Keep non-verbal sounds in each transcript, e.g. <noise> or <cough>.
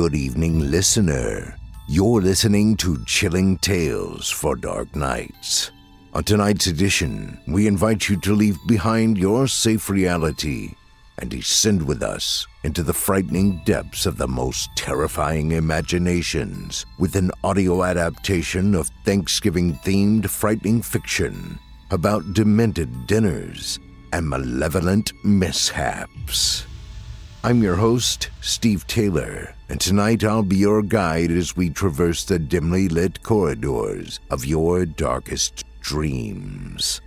Good evening, listener. You're listening to Chilling Tales for Dark Nights. On tonight's edition, we invite you to leave behind your safe reality and descend with us into the frightening depths of the most terrifying imaginations with an audio adaptation of Thanksgiving themed frightening fiction about demented dinners and malevolent mishaps. I'm your host, Steve Taylor, and tonight I'll be your guide as we traverse the dimly lit corridors of your darkest dreams.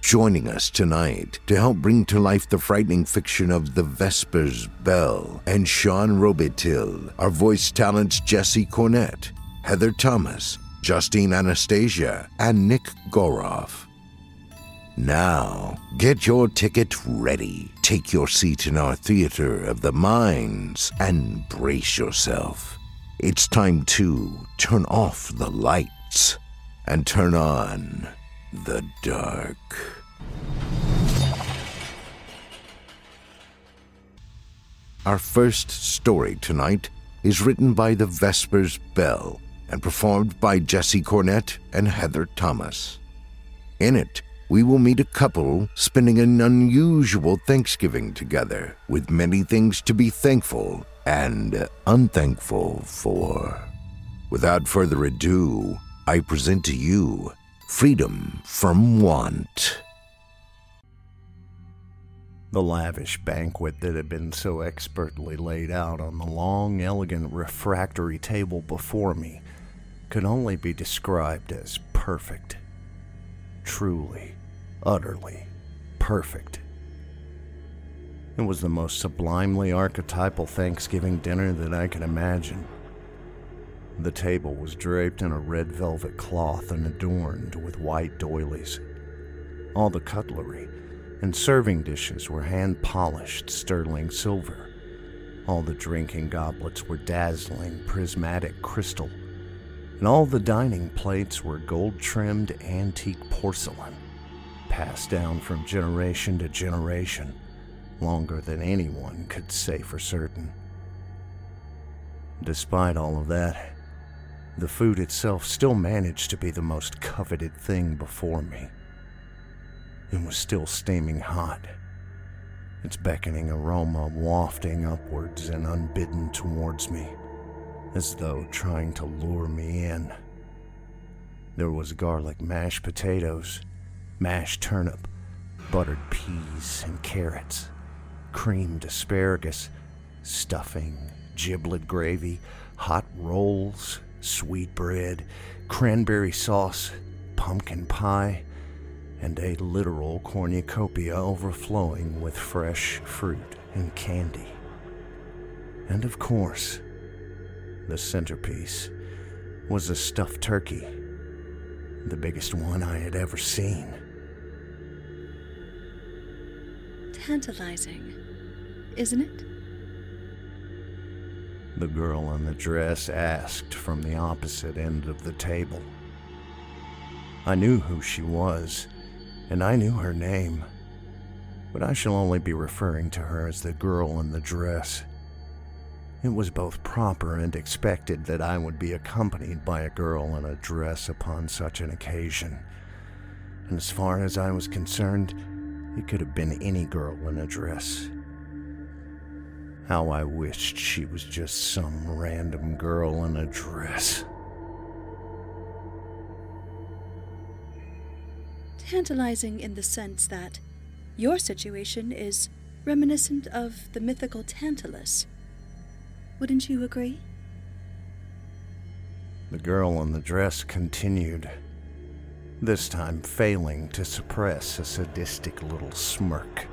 Joining us tonight to help bring to life the frightening fiction of The Vespers Bell and Sean Robitil are voice talents Jesse Cornett, Heather Thomas, Justine Anastasia, and Nick Goroff. Now, get your ticket ready. Take your seat in our theater of the minds and brace yourself. It's time to turn off the lights and turn on the dark. Our first story tonight is written by the Vespers Bell and performed by Jesse Cornett and Heather Thomas. In it, we will meet a couple spending an unusual Thanksgiving together with many things to be thankful and unthankful for. Without further ado, I present to you Freedom from Want. The lavish banquet that had been so expertly laid out on the long, elegant refectory table before me could only be described as perfect. Truly, utterly perfect. It was the most sublimely archetypal Thanksgiving dinner that I could imagine. The table was draped in a red velvet cloth and adorned with white doilies. All the cutlery and serving dishes were hand polished sterling silver. All the drinking goblets were dazzling prismatic crystal, and all the dining plates were gold trimmed antique porcelain, passed down from generation to generation longer than anyone could say for certain. Despite all of that, the food itself still managed to be the most coveted thing before me. It was still steaming hot, its beckoning aroma wafting upwards and unbidden towards me, as though trying to lure me in. There was garlic mashed potatoes, mashed turnip, buttered peas and carrots, creamed asparagus, stuffing, giblet gravy, hot rolls, sweet bread, cranberry sauce, pumpkin pie, and a literal cornucopia overflowing with fresh fruit and candy. And of course, the centerpiece was a stuffed turkey, the biggest one I had ever seen. Tantalizing isn't it? The girl in the dress asked from the opposite end of the table. I knew who she was, and I knew her name, but I shall only be referring to her as the girl in the dress. It was both proper and expected that I would be accompanied by a girl in a dress upon such an occasion. And as far as I was concerned, it could have been any girl in a dress. How I wished she was just some random girl in a dress. Tantalizing in the sense that your situation is reminiscent of the mythical Tantalus. Wouldn't you agree? The girl in the dress continued, this time failing to suppress a sadistic little smirk.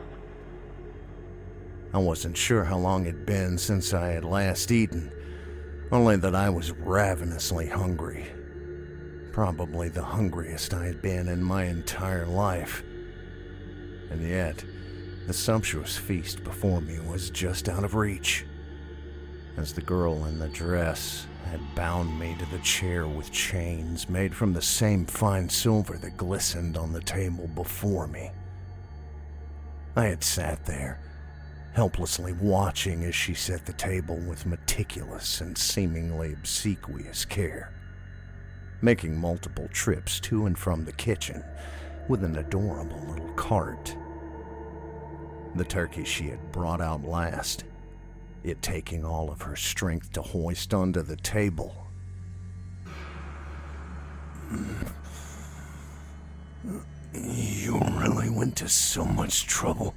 I wasn't sure how long it'd been since I had last eaten, only that I was ravenously hungry. Probably the hungriest I had been in my entire life. And yet, the sumptuous feast before me was just out of reach. As the girl in the dress had bound me to the chair with chains made from the same fine silver that glistened on the table before me. I had sat there helplessly watching as she set the table with meticulous and seemingly obsequious care, making multiple trips to and from the kitchen with an adorable little cart. The turkey she had brought out last, it taking all of her strength to hoist onto the table. You really went to so much trouble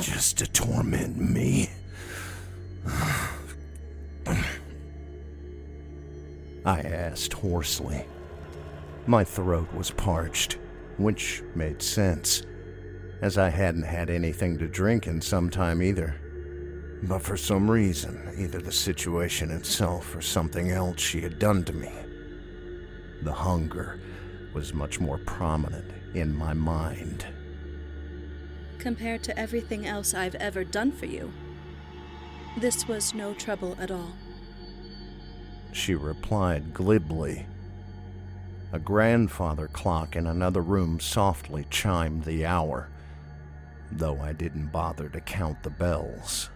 just to torment me. I asked hoarsely. My throat was parched, which made sense, as I hadn't had anything to drink in some time either. But for some reason, either the situation itself or something else she had done to me, the hunger was much more prominent in my mind compared to everything else I've ever done for you. This was no trouble at all. She replied glibly. A grandfather clock in another room softly chimed the hour, though I didn't bother to count the bells.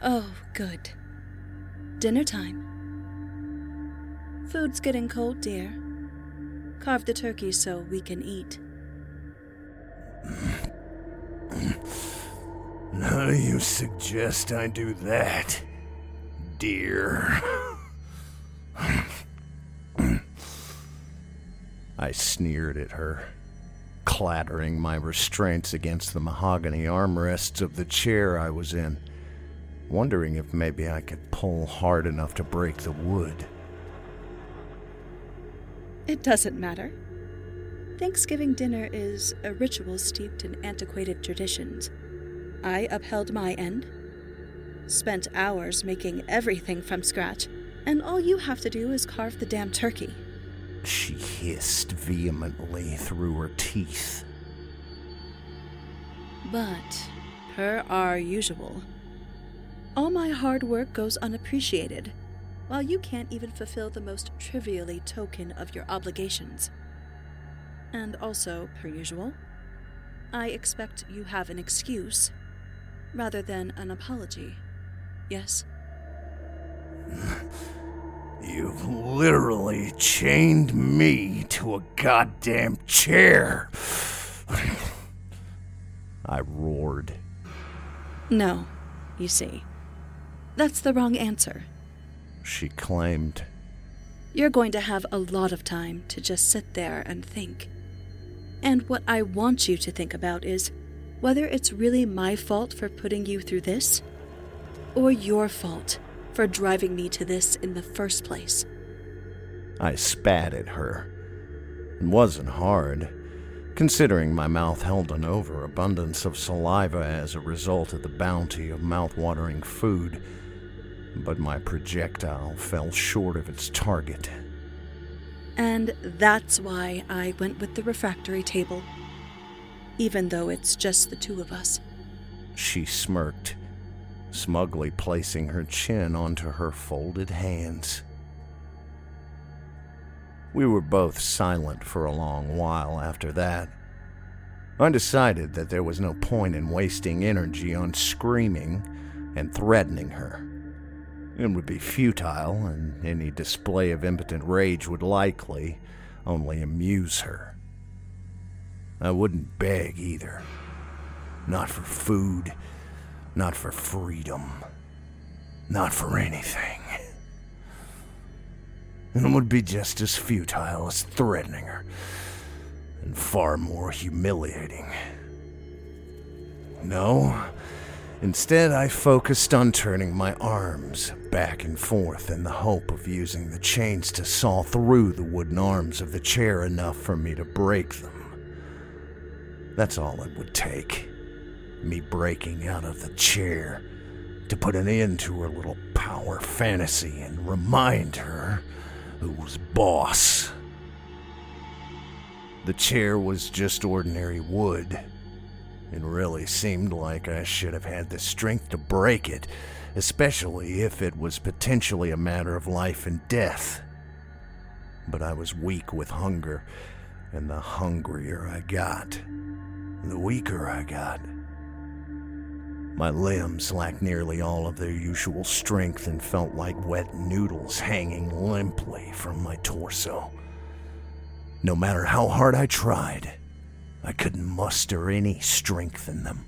Oh, good. Dinner time. Food's getting cold, dear. Carve the turkey so we can eat. How <laughs> oh, do you suggest I do that, dear? <laughs> I sneered at her, clattering my restraints against the mahogany armrests of the chair I was in, wondering if maybe I could pull hard enough to break the wood. It doesn't matter. Thanksgiving dinner is a ritual steeped in antiquated traditions. I upheld my end, spent hours making everything from scratch, and all you have to do is carve the damn turkey. She hissed vehemently through her teeth. But, per our usual, all my hard work goes unappreciated, while you can't even fulfill the most trivially token of your obligations. And also, per usual, I expect you have an excuse rather than an apology. Yes? <laughs> You've literally chained me to a goddamn chair. <sighs> I roared. No, you see. That's the wrong answer. She claimed. You're going to have a lot of time to just sit there and think. And what I want you to think about is whether it's really my fault for putting you through this, or your fault for driving me to this in the first place. I spat at her. It wasn't hard, considering my mouth held an overabundance of saliva as a result of the bounty of mouth-watering food, but my projectile fell short of its target. And that's why I went with the refectory table, even though it's just the two of us. She smirked, smugly placing her chin onto her folded hands. We were both silent for a long while after that. I decided that there was no point in wasting energy on screaming and threatening her. It would be futile, and any display of impotent rage would likely only amuse her. I wouldn't beg either. Not for food, not for freedom, not for anything. And it would be just as futile as threatening her, and far more humiliating. No, instead, I focused on turning my arms back and forth in the hope of using the chains to saw through the wooden arms of the chair enough for me to break them. That's all it would take. Me breaking out of the chair to put an end to her little power fantasy and remind her who was boss. The chair was just ordinary wood. It really seemed like I should have had the strength to break it, especially if it was potentially a matter of life and death. But I was weak with hunger, and the hungrier I got, the weaker I got. My limbs lacked nearly all of their usual strength and felt like wet noodles hanging limply from my torso. No matter how hard I tried, I couldn't muster any strength in them.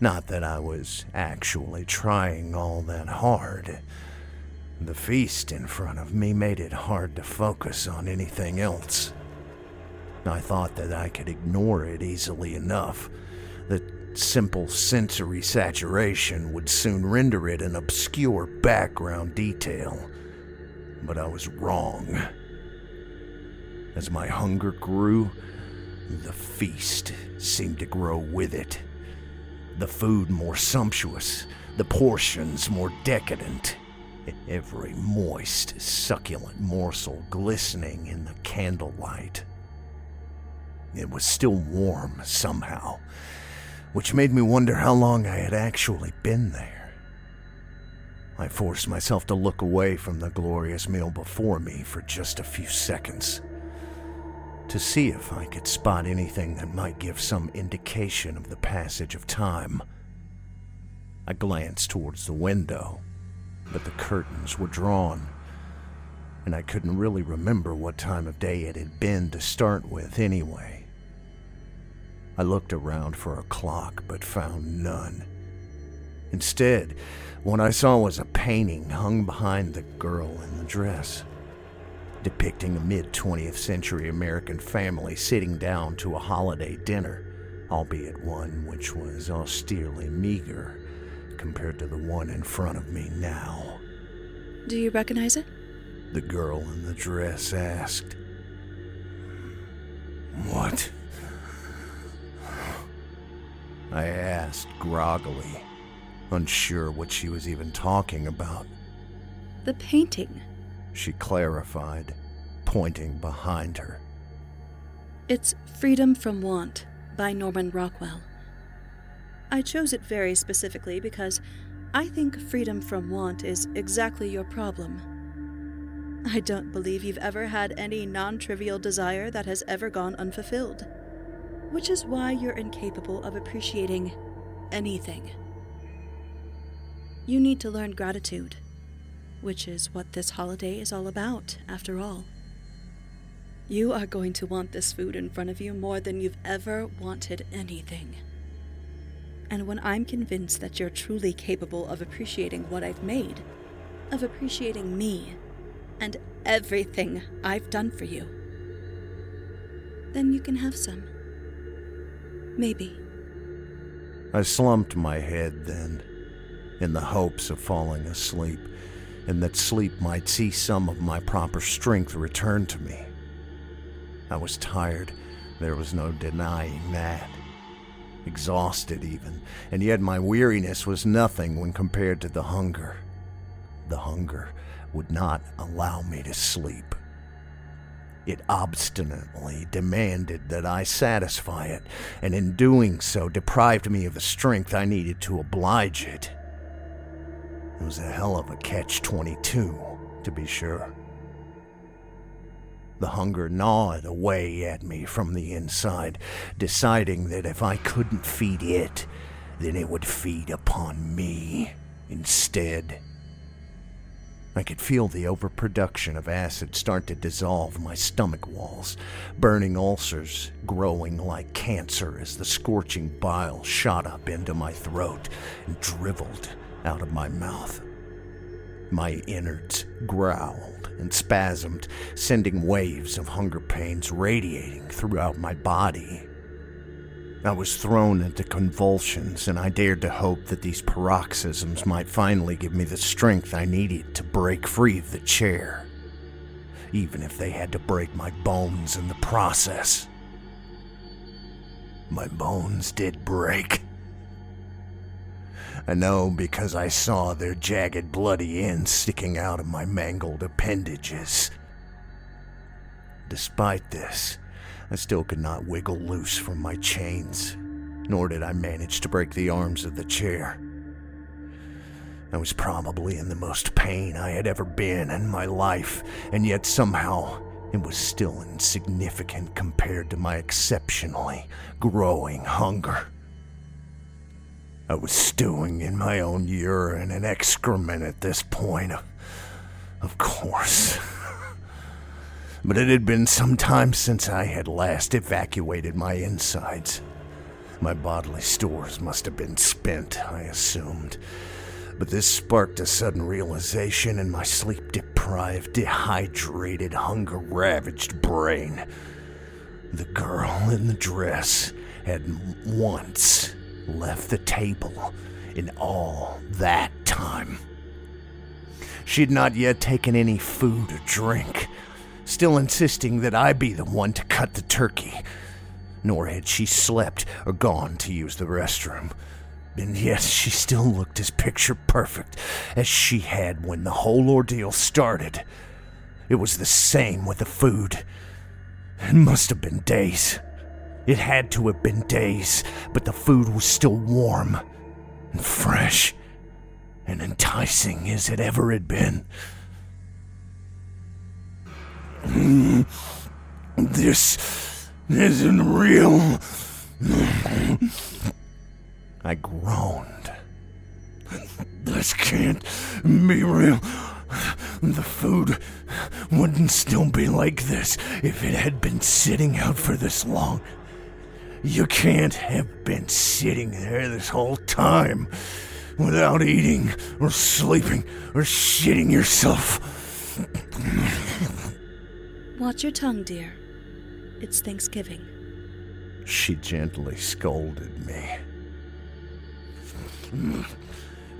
Not that I was actually trying all that hard. The feast in front of me made it hard to focus on anything else. I thought that I could ignore it easily enough, that simple sensory saturation would soon render it an obscure background detail. But I was wrong. As my hunger grew, the feast seemed to grow with it. The food more sumptuous, the portions more decadent, every moist, succulent morsel glistening in the candlelight. It was still warm somehow, which made me wonder how long I had actually been there. I forced myself to look away from the glorious meal before me for just a few seconds to see if I could spot anything that might give some indication of the passage of time. I glanced towards the window, but the curtains were drawn, and I couldn't really remember what time of day it had been to start with anyway. I looked around for a clock but found none. Instead, what I saw was a painting hung behind the girl in the dress depicting a mid 20th century American family sitting down to a holiday dinner, albeit one which was austerely meager compared to the one in front of me now. Do you recognize it? The girl in the dress asked. What? I asked groggily, unsure what she was even talking about. The painting she clarified, pointing behind her. It's Freedom from Want by Norman Rockwell. I chose it very specifically because I think freedom from want is exactly your problem. I don't believe you've ever had any non trivial desire that has ever gone unfulfilled, which is why you're incapable of appreciating anything. You need to learn gratitude which is what this holiday is all about, after all. You are going to want this food in front of you more than you've ever wanted anything. And when I'm convinced that you're truly capable of appreciating what I've made, of appreciating me, and everything I've done for you, then you can have some. Maybe. I slumped my head then, in the hopes of falling asleep and that sleep might see some of my proper strength return to me. I was tired, there was no denying that. Exhausted, even, and yet my weariness was nothing when compared to the hunger. The hunger would not allow me to sleep. It obstinately demanded that I satisfy it, and in doing so deprived me of the strength I needed to oblige it. It was a hell of a catch 22, to be sure. The hunger gnawed away at me from the inside, deciding that if I couldn't feed it, then it would feed upon me instead. I could feel the overproduction of acid start to dissolve my stomach walls, burning ulcers growing like cancer as the scorching bile shot up into my throat and dribbled out of my mouth. My innards growled and spasmed, sending waves of hunger pains radiating throughout my body. I was thrown into convulsions, and I dared to hope that these paroxysms might finally give me the strength I needed to break free of the chair, even if they had to break my bones in the process. My bones did break. I know because I saw their jagged, bloody ends sticking out of my mangled appendages. Despite this, I still could not wiggle loose from my chains, nor did I manage to break the arms of the chair. I was probably in the most pain I had ever been in my life, and yet somehow it was still insignificant compared to my exceptionally growing hunger. I was stewing in my own urine and excrement at this point. Of course. <laughs> but it had been some time since I had last evacuated my insides. My bodily stores must have been spent, I assumed. But this sparked a sudden realization in my sleep deprived, dehydrated, hunger ravaged brain. The girl in the dress had once left the table in all that time. She had not yet taken any food or drink, still insisting that I be the one to cut the turkey. Nor had she slept or gone to use the restroom. And yet she still looked as picture perfect as she had when the whole ordeal started. It was the same with the food. It must have been days, It had to have been days, but the food was still warm and fresh and enticing as it ever had been. Mm, This isn't real. I groaned. This can't be real. The food wouldn't still be like this if it had been sitting out for this long. You can't have been sitting there this whole time without eating or sleeping or shitting yourself. Watch your tongue, dear. It's Thanksgiving. She gently scolded me.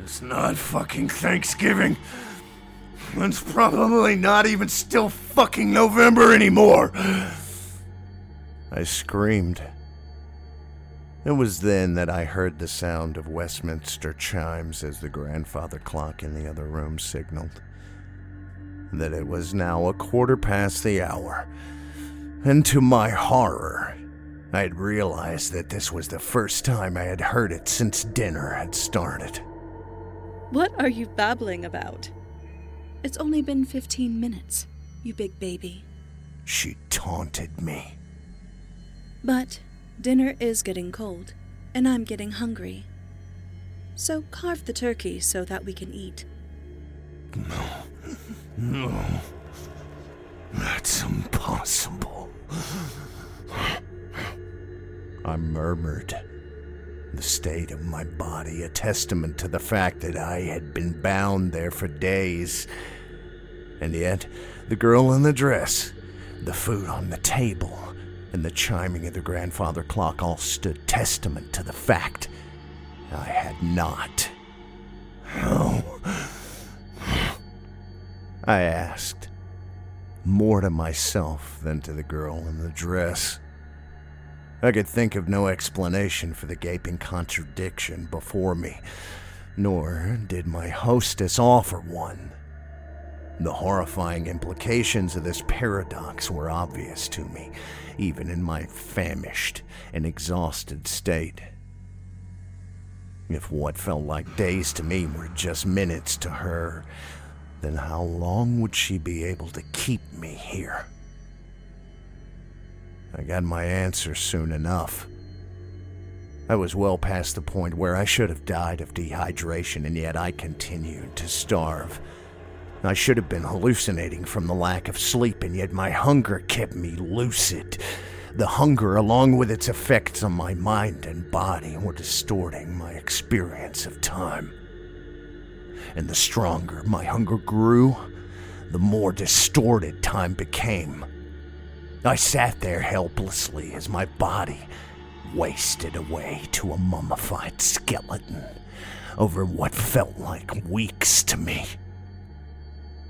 It's not fucking Thanksgiving. It's probably not even still fucking November anymore. I screamed. It was then that I heard the sound of Westminster chimes as the grandfather clock in the other room signaled that it was now a quarter past the hour. And to my horror, I'd realized that this was the first time I had heard it since dinner had started. What are you babbling about? It's only been 15 minutes, you big baby. She taunted me. But dinner is getting cold, and I'm getting hungry. So carve the turkey so that we can eat. No. No. That's impossible. I murmured, the state of my body a testament to the fact that I had been bound there for days. And yet, the girl in the dress, the food on the table, and the chiming of the grandfather clock all stood testament to the fact I had not. How? I asked, more to myself than to the girl in the dress. I could think of no explanation for the gaping contradiction before me, nor did my hostess offer one. The horrifying implications of this paradox were obvious to me, even in my famished and exhausted state. If what felt like days to me were just minutes to her, then how long would she be able to keep me here? I got my answer soon enough. I was well past the point where I should have died of dehydration, and yet I continued to starve. I should have been hallucinating from the lack of sleep, and yet my hunger kept me lucid. The hunger, along with its effects on my mind and body, were distorting my experience of time. And the stronger my hunger grew, the more distorted time became. I sat there helplessly as my body wasted away to a mummified skeleton over what felt like weeks to me.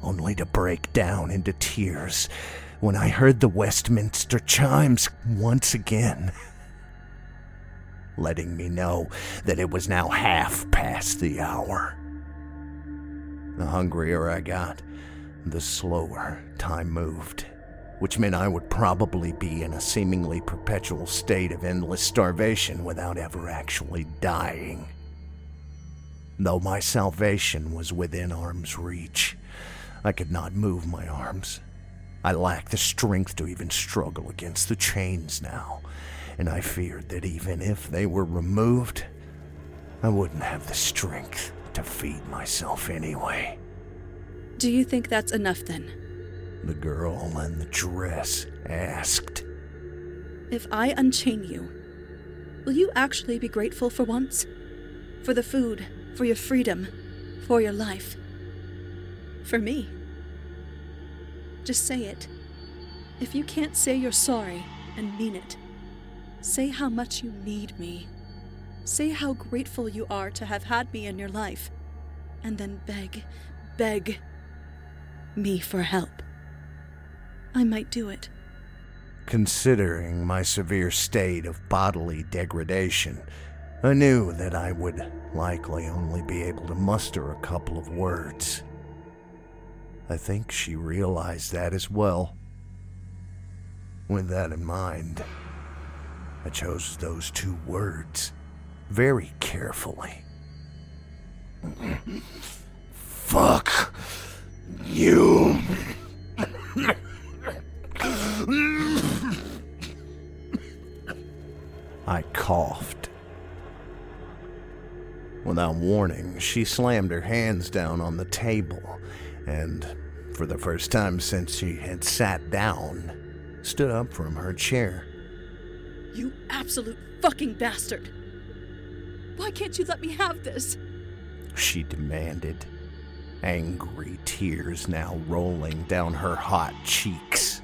Only to break down into tears when I heard the Westminster chimes once again, letting me know that it was now half past the hour. The hungrier I got, the slower time moved, which meant I would probably be in a seemingly perpetual state of endless starvation without ever actually dying. Though my salvation was within arm's reach, I could not move my arms. I lacked the strength to even struggle against the chains now, and I feared that even if they were removed, I wouldn't have the strength to feed myself anyway. Do you think that's enough then? The girl in the dress asked. If I unchain you, will you actually be grateful for once? For the food, for your freedom, for your life? For me? Just say it. If you can't say you're sorry and mean it, say how much you need me. Say how grateful you are to have had me in your life. And then beg, beg me for help. I might do it. Considering my severe state of bodily degradation, I knew that I would likely only be able to muster a couple of words. I think she realized that as well. With that in mind, I chose those two words very carefully. Fuck you. I coughed. Without warning, she slammed her hands down on the table and, for the first time since she had sat down, stood up from her chair. You absolute fucking bastard! Why can't you let me have this? She demanded, angry tears now rolling down her hot cheeks.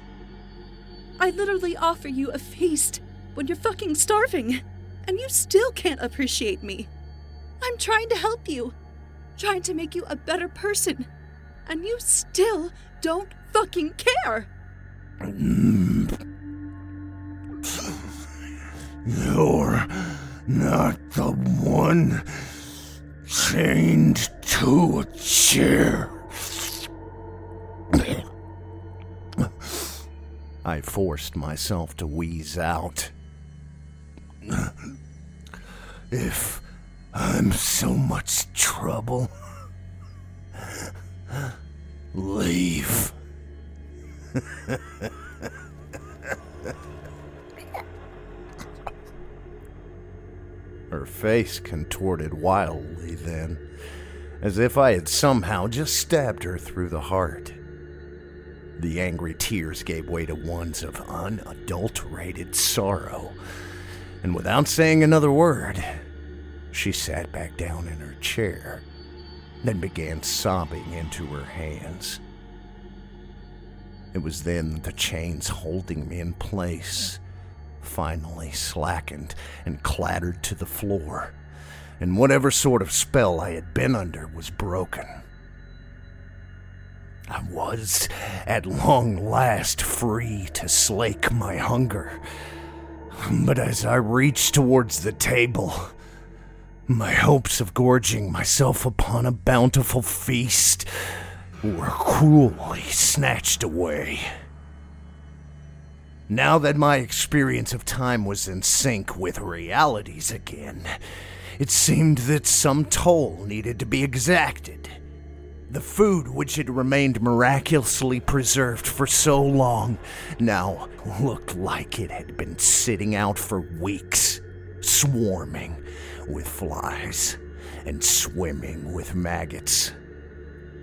I literally offer you a feast when you're fucking starving, and you still can't appreciate me. I'm trying to help you, trying to make you a better person, and you still don't fucking care. You're not the one chained to a chair. I forced myself to wheeze out. If I'm so much trouble, leave. Her face contorted wildly then, as if I had somehow just stabbed her through the heart. The angry tears gave way to ones of unadulterated sorrow, and without saying another word, she sat back down in her chair, then began sobbing into her hands. It was then that the chains holding me in place finally slackened and clattered to the floor, and whatever sort of spell I had been under was broken. I was, at long last, free to slake my hunger. But as I reached towards the table, my hopes of gorging myself upon a bountiful feast were cruelly snatched away. Now that my experience of time was in sync with realities again, it seemed that some toll needed to be exacted. The food which had remained miraculously preserved for so long now looked like it had been sitting out for weeks, swarming with flies and swimming with maggots.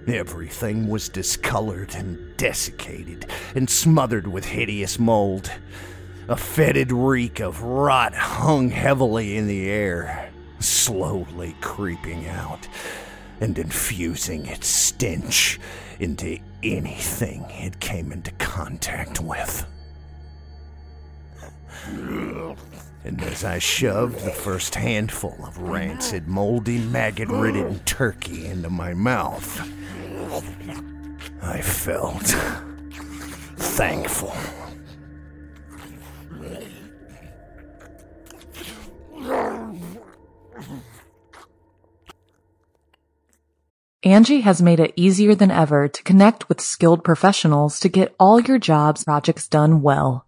Everything was discolored and desiccated and smothered with hideous mold. A fetid reek of rot hung heavily in the air, slowly creeping out and infusing its stench into anything it came into contact with. And as I shoved the first handful of rancid, moldy, maggot ridden turkey into my mouth, I felt thankful. Angie has made it easier than ever to connect with skilled professionals to get all your jobs projects done well.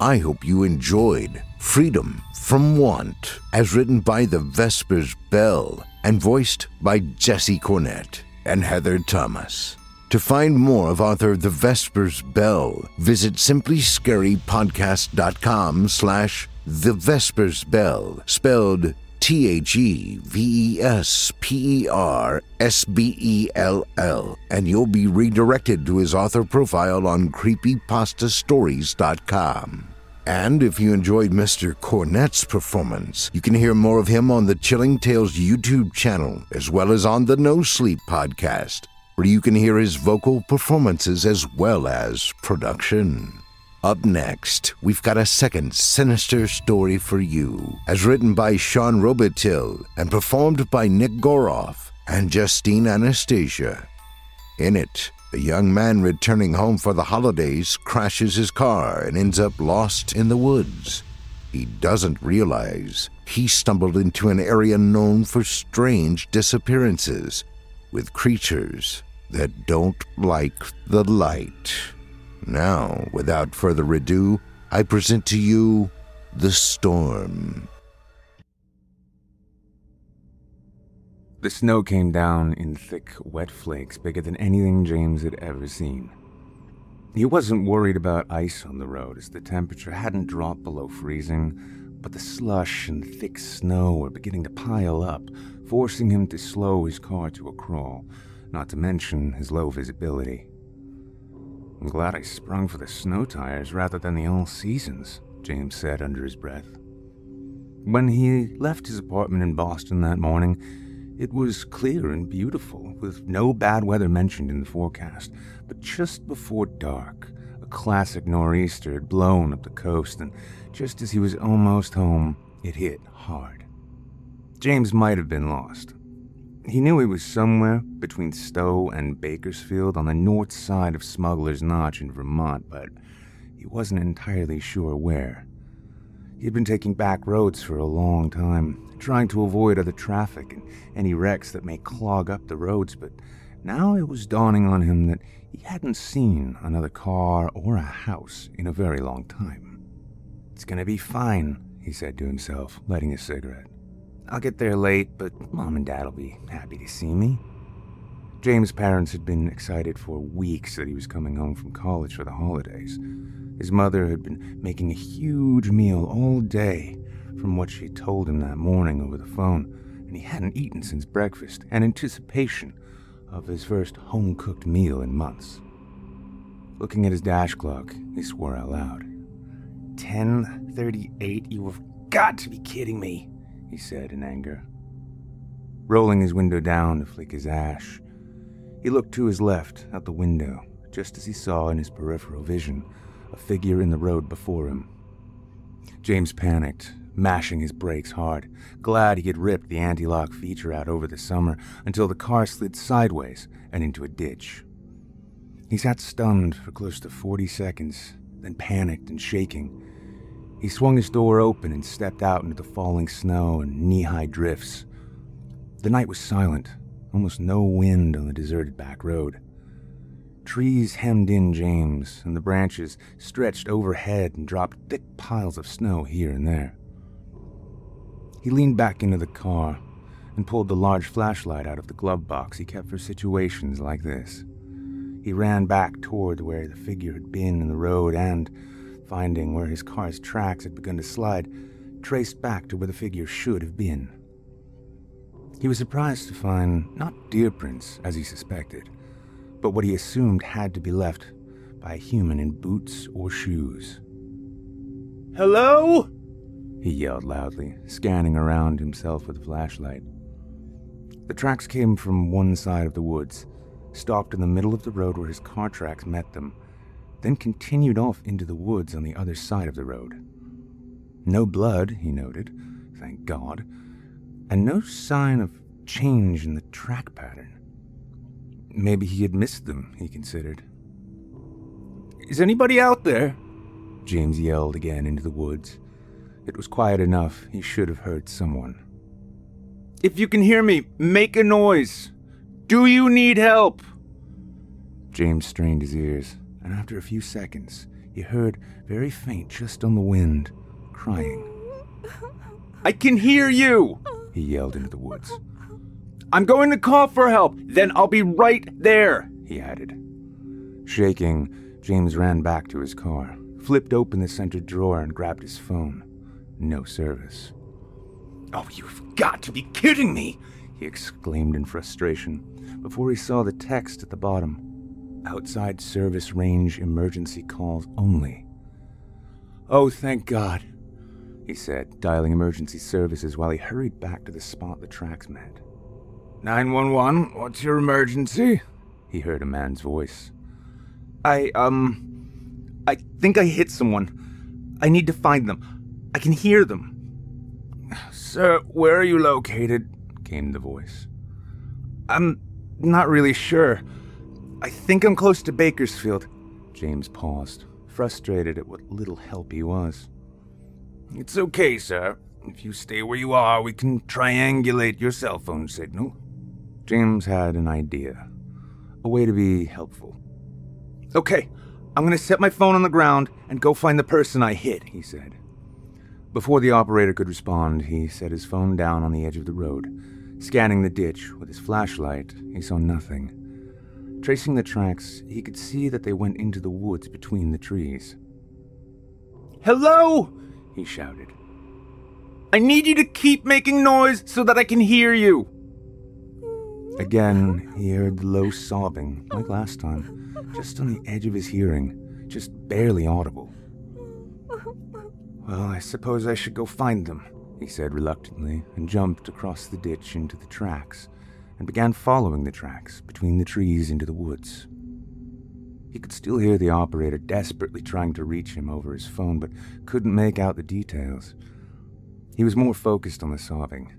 I hope you enjoyed Freedom from Want, as written by the Vespers Bell and voiced by Jesse Cornett and Heather Thomas. To find more of author The Vespers Bell, visit simplyscarypodcast.com slash The Vespers Bell, spelled T-H-E-V-E-S-P-E-R-S-B-E-L-L, and you'll be redirected to his author profile on creepypastastories.com. And if you enjoyed Mr. Cornett's performance, you can hear more of him on the Chilling Tales YouTube channel, as well as on the No Sleep podcast, where you can hear his vocal performances as well as production. Up next, we've got a second sinister story for you, as written by Sean Robitil and performed by Nick Goroff and Justine Anastasia. In it, a young man returning home for the holidays crashes his car and ends up lost in the woods. He doesn't realize he stumbled into an area known for strange disappearances with creatures that don't like the light. Now, without further ado, I present to you The Storm. The snow came down in thick, wet flakes bigger than anything James had ever seen. He wasn't worried about ice on the road as the temperature hadn't dropped below freezing, but the slush and thick snow were beginning to pile up, forcing him to slow his car to a crawl, not to mention his low visibility. I'm glad I sprung for the snow tires rather than the all seasons, James said under his breath. When he left his apartment in Boston that morning, it was clear and beautiful, with no bad weather mentioned in the forecast. But just before dark, a classic nor'easter had blown up the coast, and just as he was almost home, it hit hard. James might have been lost. He knew he was somewhere between Stowe and Bakersfield on the north side of Smuggler's Notch in Vermont, but he wasn't entirely sure where. He had been taking back roads for a long time, trying to avoid other traffic and any wrecks that may clog up the roads, but now it was dawning on him that he hadn't seen another car or a house in a very long time. It's gonna be fine, he said to himself, lighting a cigarette. I'll get there late, but Mom and Dad'll be happy to see me. James' parents had been excited for weeks that he was coming home from college for the holidays. His mother had been making a huge meal all day from what she told him that morning over the phone, and he hadn't eaten since breakfast, in anticipation of his first home cooked meal in months. Looking at his dash clock, he swore out loud. 10:38. You have got to be kidding me, he said in anger. Rolling his window down to flick his ash, he looked to his left out the window, just as he saw in his peripheral vision a figure in the road before him. James panicked, mashing his brakes hard, glad he had ripped the anti lock feature out over the summer until the car slid sideways and into a ditch. He sat stunned for close to 40 seconds, then panicked and shaking. He swung his door open and stepped out into the falling snow and knee high drifts. The night was silent, almost no wind on the deserted back road. Trees hemmed in James, and the branches stretched overhead and dropped thick piles of snow here and there. He leaned back into the car and pulled the large flashlight out of the glove box he kept for situations like this. He ran back toward where the figure had been in the road and, finding where his car's tracks had begun to slide, traced back to where the figure should have been. He was surprised to find not deer prints, as he suspected, but what he assumed had to be left by a human in boots or shoes. Hello? He yelled loudly, scanning around himself with a flashlight. The tracks came from one side of the woods, stopped in the middle of the road where his car tracks met them, then continued off into the woods on the other side of the road. No blood, he noted, thank God, and no sign of change in the track pattern. Maybe he had missed them, he considered. Is anybody out there? James yelled again into the woods. It was quiet enough, he should have heard someone. If you can hear me, make a noise. Do you need help? James strained his ears, and after a few seconds, he heard, very faint just on the wind, crying. I can hear you, he yelled into the woods. I'm going to call for help, then I'll be right there, he added. Shaking, James ran back to his car, flipped open the center drawer, and grabbed his phone. No service. Oh, you've got to be kidding me! he exclaimed in frustration before he saw the text at the bottom. Outside service range emergency calls only. Oh, thank God, he said, dialing emergency services while he hurried back to the spot the tracks met. 911, what's your emergency? He heard a man's voice. I, um. I think I hit someone. I need to find them. I can hear them. Sir, where are you located? came the voice. I'm not really sure. I think I'm close to Bakersfield. James paused, frustrated at what little help he was. It's okay, sir. If you stay where you are, we can triangulate your cell phone signal. James had an idea, a way to be helpful. Okay, I'm gonna set my phone on the ground and go find the person I hit, he said. Before the operator could respond, he set his phone down on the edge of the road. Scanning the ditch with his flashlight, he saw nothing. Tracing the tracks, he could see that they went into the woods between the trees. Hello! he shouted. I need you to keep making noise so that I can hear you. Again, he heard the low sobbing, like last time, just on the edge of his hearing, just barely audible. Well, I suppose I should go find them, he said reluctantly, and jumped across the ditch into the tracks, and began following the tracks between the trees into the woods. He could still hear the operator desperately trying to reach him over his phone, but couldn't make out the details. He was more focused on the sobbing.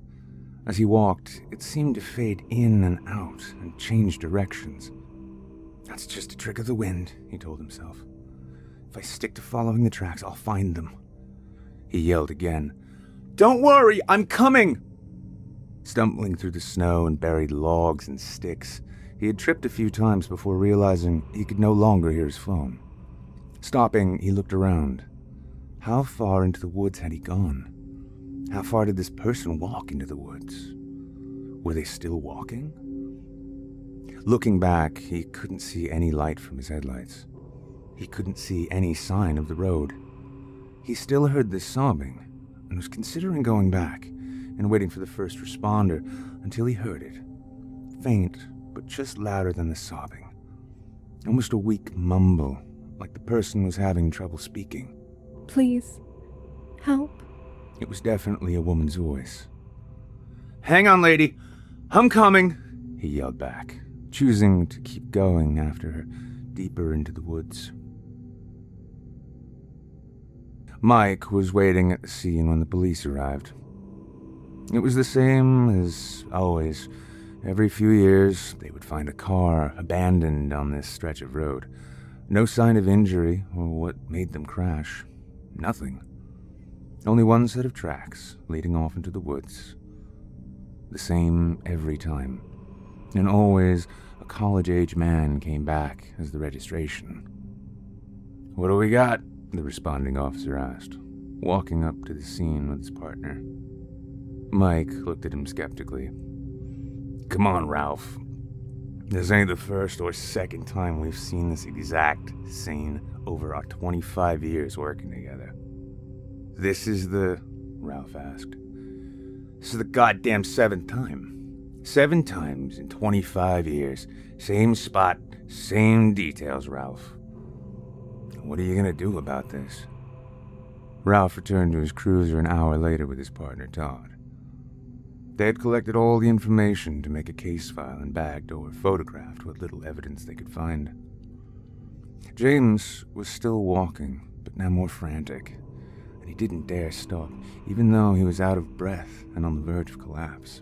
As he walked, it seemed to fade in and out and change directions. That's just a trick of the wind, he told himself. If I stick to following the tracks, I'll find them. He yelled again. Don't worry, I'm coming! Stumbling through the snow and buried logs and sticks, he had tripped a few times before realizing he could no longer hear his phone. Stopping, he looked around. How far into the woods had he gone? How far did this person walk into the woods? Were they still walking? Looking back, he couldn't see any light from his headlights. He couldn't see any sign of the road. He still heard the sobbing and was considering going back and waiting for the first responder until he heard it. Faint, but just louder than the sobbing. Almost a weak mumble, like the person was having trouble speaking. Please, help. It was definitely a woman's voice. Hang on, lady. I'm coming, he yelled back, choosing to keep going after her deeper into the woods. Mike was waiting at the scene when the police arrived. It was the same as always. Every few years, they would find a car abandoned on this stretch of road. No sign of injury or what made them crash. Nothing. Only one set of tracks leading off into the woods. The same every time. And always a college age man came back as the registration. What do we got? the responding officer asked, walking up to the scene with his partner. Mike looked at him skeptically. Come on, Ralph. This ain't the first or second time we've seen this exact scene over our 25 years working together. This is the. Ralph asked. This is the goddamn seventh time. Seven times in 25 years. Same spot, same details, Ralph. What are you gonna do about this? Ralph returned to his cruiser an hour later with his partner, Todd. They had collected all the information to make a case file and bagged or photographed what little evidence they could find. James was still walking, but now more frantic, and he didn't dare stop, even though he was out of breath and on the verge of collapse.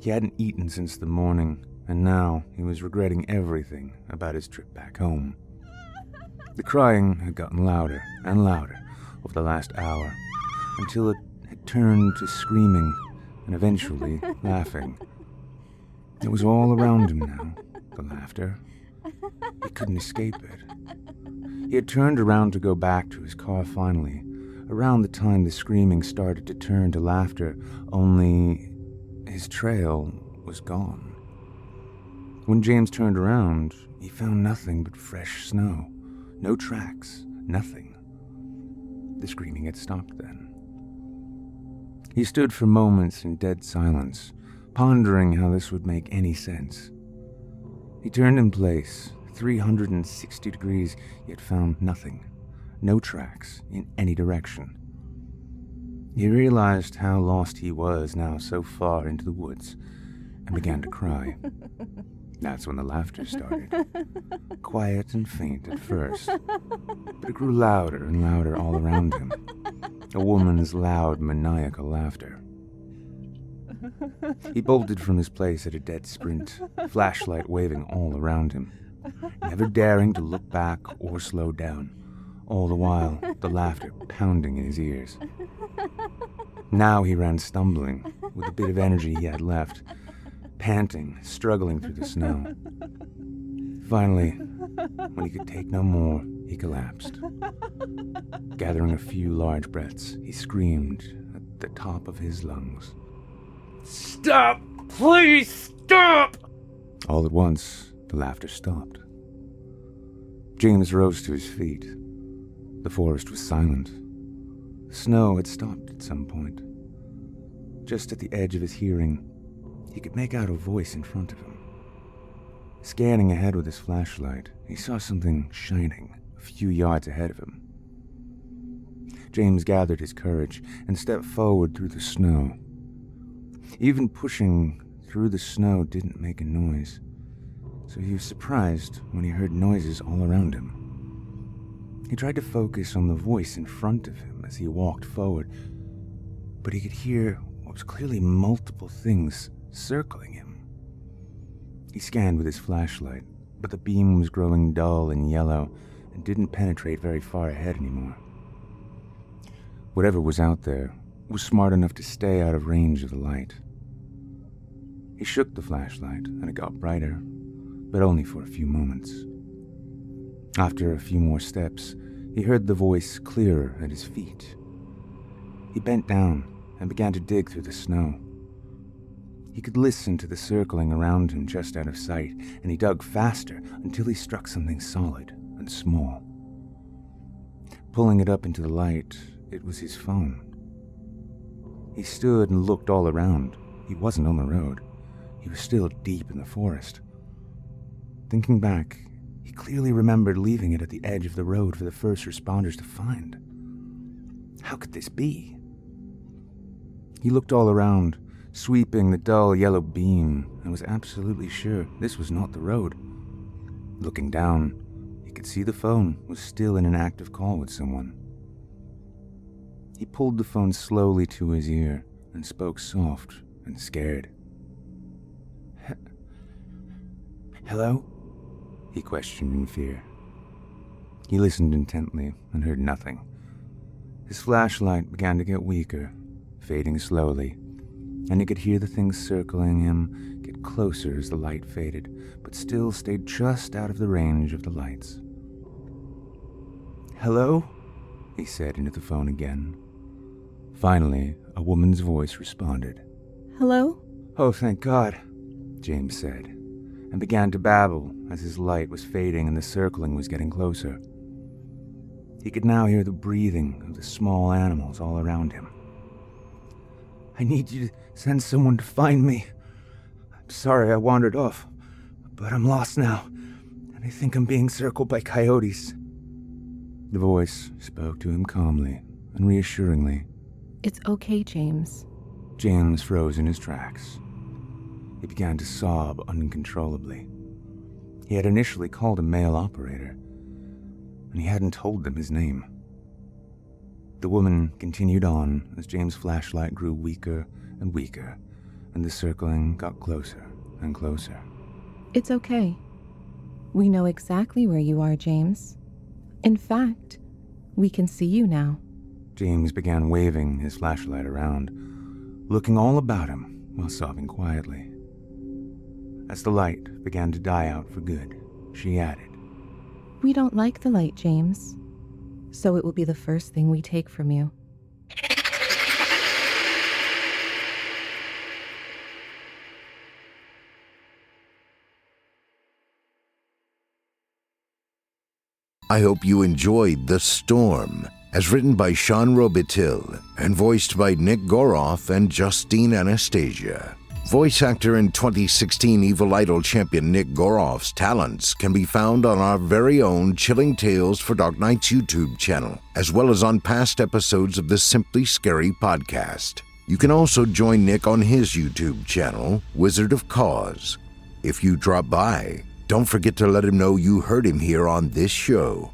He hadn't eaten since the morning, and now he was regretting everything about his trip back home. The crying had gotten louder and louder over the last hour until it had turned to screaming and eventually laughing. It was all around him now, the laughter. He couldn't escape it. He had turned around to go back to his car finally, around the time the screaming started to turn to laughter, only his trail was gone. When James turned around, he found nothing but fresh snow. No tracks, nothing. The screaming had stopped then. He stood for moments in dead silence, pondering how this would make any sense. He turned in place, 360 degrees, yet found nothing. No tracks in any direction. He realized how lost he was now so far into the woods and began to cry. <laughs> That's when the laughter started. <laughs> Quiet and faint at first, but it grew louder and louder all around him. A woman's loud, maniacal laughter. He bolted from his place at a dead sprint, flashlight waving all around him, never daring to look back or slow down, all the while the laughter pounding in his ears. Now he ran stumbling, with the bit of energy he had left, panting, struggling through the snow. Finally, when he could take no more, he collapsed. Gathering a few large breaths, he screamed at the top of his lungs. Stop! Please stop! All at once, the laughter stopped. James rose to his feet. The forest was silent. The snow had stopped at some point. Just at the edge of his hearing, he could make out a voice in front of him. Scanning ahead with his flashlight, he saw something shining few yards ahead of him. James gathered his courage and stepped forward through the snow. Even pushing through the snow didn't make a noise, so he was surprised when he heard noises all around him. He tried to focus on the voice in front of him as he walked forward, but he could hear what was clearly multiple things circling him. He scanned with his flashlight, but the beam was growing dull and yellow and didn't penetrate very far ahead anymore. Whatever was out there was smart enough to stay out of range of the light. He shook the flashlight and it got brighter, but only for a few moments. After a few more steps, he heard the voice clearer at his feet. He bent down and began to dig through the snow. He could listen to the circling around him just out of sight, and he dug faster until he struck something solid and small. Pulling it up into the light, it was his phone. He stood and looked all around. He wasn't on the road. He was still deep in the forest. Thinking back, he clearly remembered leaving it at the edge of the road for the first responders to find. How could this be? He looked all around, sweeping the dull yellow beam, and was absolutely sure this was not the road. Looking down, could see the phone was still in an active call with someone. He pulled the phone slowly to his ear and spoke soft and scared. Hello? He questioned in fear. He listened intently and heard nothing. His flashlight began to get weaker, fading slowly, and he could hear the things circling him get closer as the light faded, but still stayed just out of the range of the lights. Hello? He said into the phone again. Finally, a woman's voice responded. Hello? Oh, thank God, James said, and began to babble as his light was fading and the circling was getting closer. He could now hear the breathing of the small animals all around him. I need you to send someone to find me. I'm sorry I wandered off, but I'm lost now, and I think I'm being circled by coyotes. The voice spoke to him calmly and reassuringly. It's okay, James. James froze in his tracks. He began to sob uncontrollably. He had initially called a male operator, and he hadn't told them his name. The woman continued on as James' flashlight grew weaker and weaker, and the circling got closer and closer. It's okay. We know exactly where you are, James. In fact, we can see you now. James began waving his flashlight around, looking all about him while sobbing quietly. As the light began to die out for good, she added, We don't like the light, James. So it will be the first thing we take from you. I hope you enjoyed The Storm, as written by Sean Robitil and voiced by Nick Goroff and Justine Anastasia. Voice actor and 2016 Evil Idol champion Nick Goroff's talents can be found on our very own Chilling Tales for Dark Nights YouTube channel, as well as on past episodes of the Simply Scary podcast. You can also join Nick on his YouTube channel, Wizard of Cause. If you drop by, don't forget to let him know you heard him here on this show.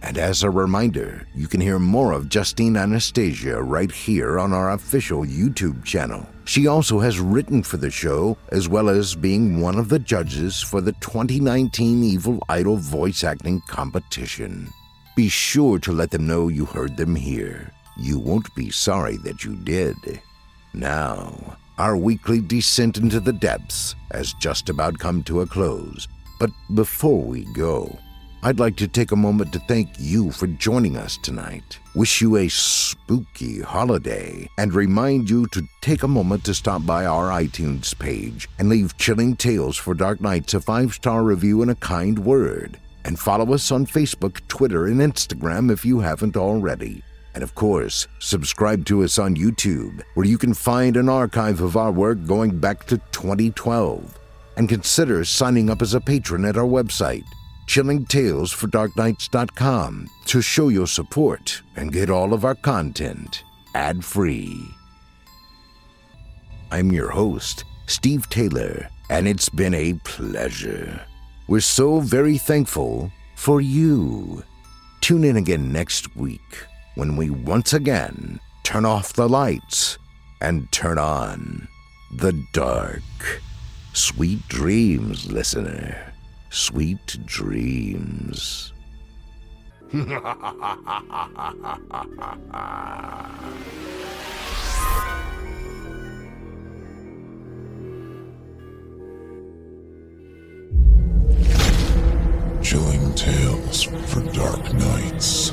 And as a reminder, you can hear more of Justine Anastasia right here on our official YouTube channel. She also has written for the show, as well as being one of the judges for the 2019 Evil Idol voice acting competition. Be sure to let them know you heard them here. You won't be sorry that you did. Now, our weekly descent into the depths has just about come to a close. But before we go, I'd like to take a moment to thank you for joining us tonight. Wish you a spooky holiday and remind you to take a moment to stop by our iTunes page and leave Chilling Tales for Dark Nights a five star review and a kind word. And follow us on Facebook, Twitter, and Instagram if you haven't already. And of course, subscribe to us on YouTube, where you can find an archive of our work going back to 2012. And consider signing up as a patron at our website chillingtalesfordarknights.com to show your support and get all of our content ad free. I'm your host, Steve Taylor, and it's been a pleasure. We're so very thankful for you. Tune in again next week when we once again turn off the lights and turn on the dark. Sweet dreams, listener. Sweet dreams. Chilling tales for dark nights.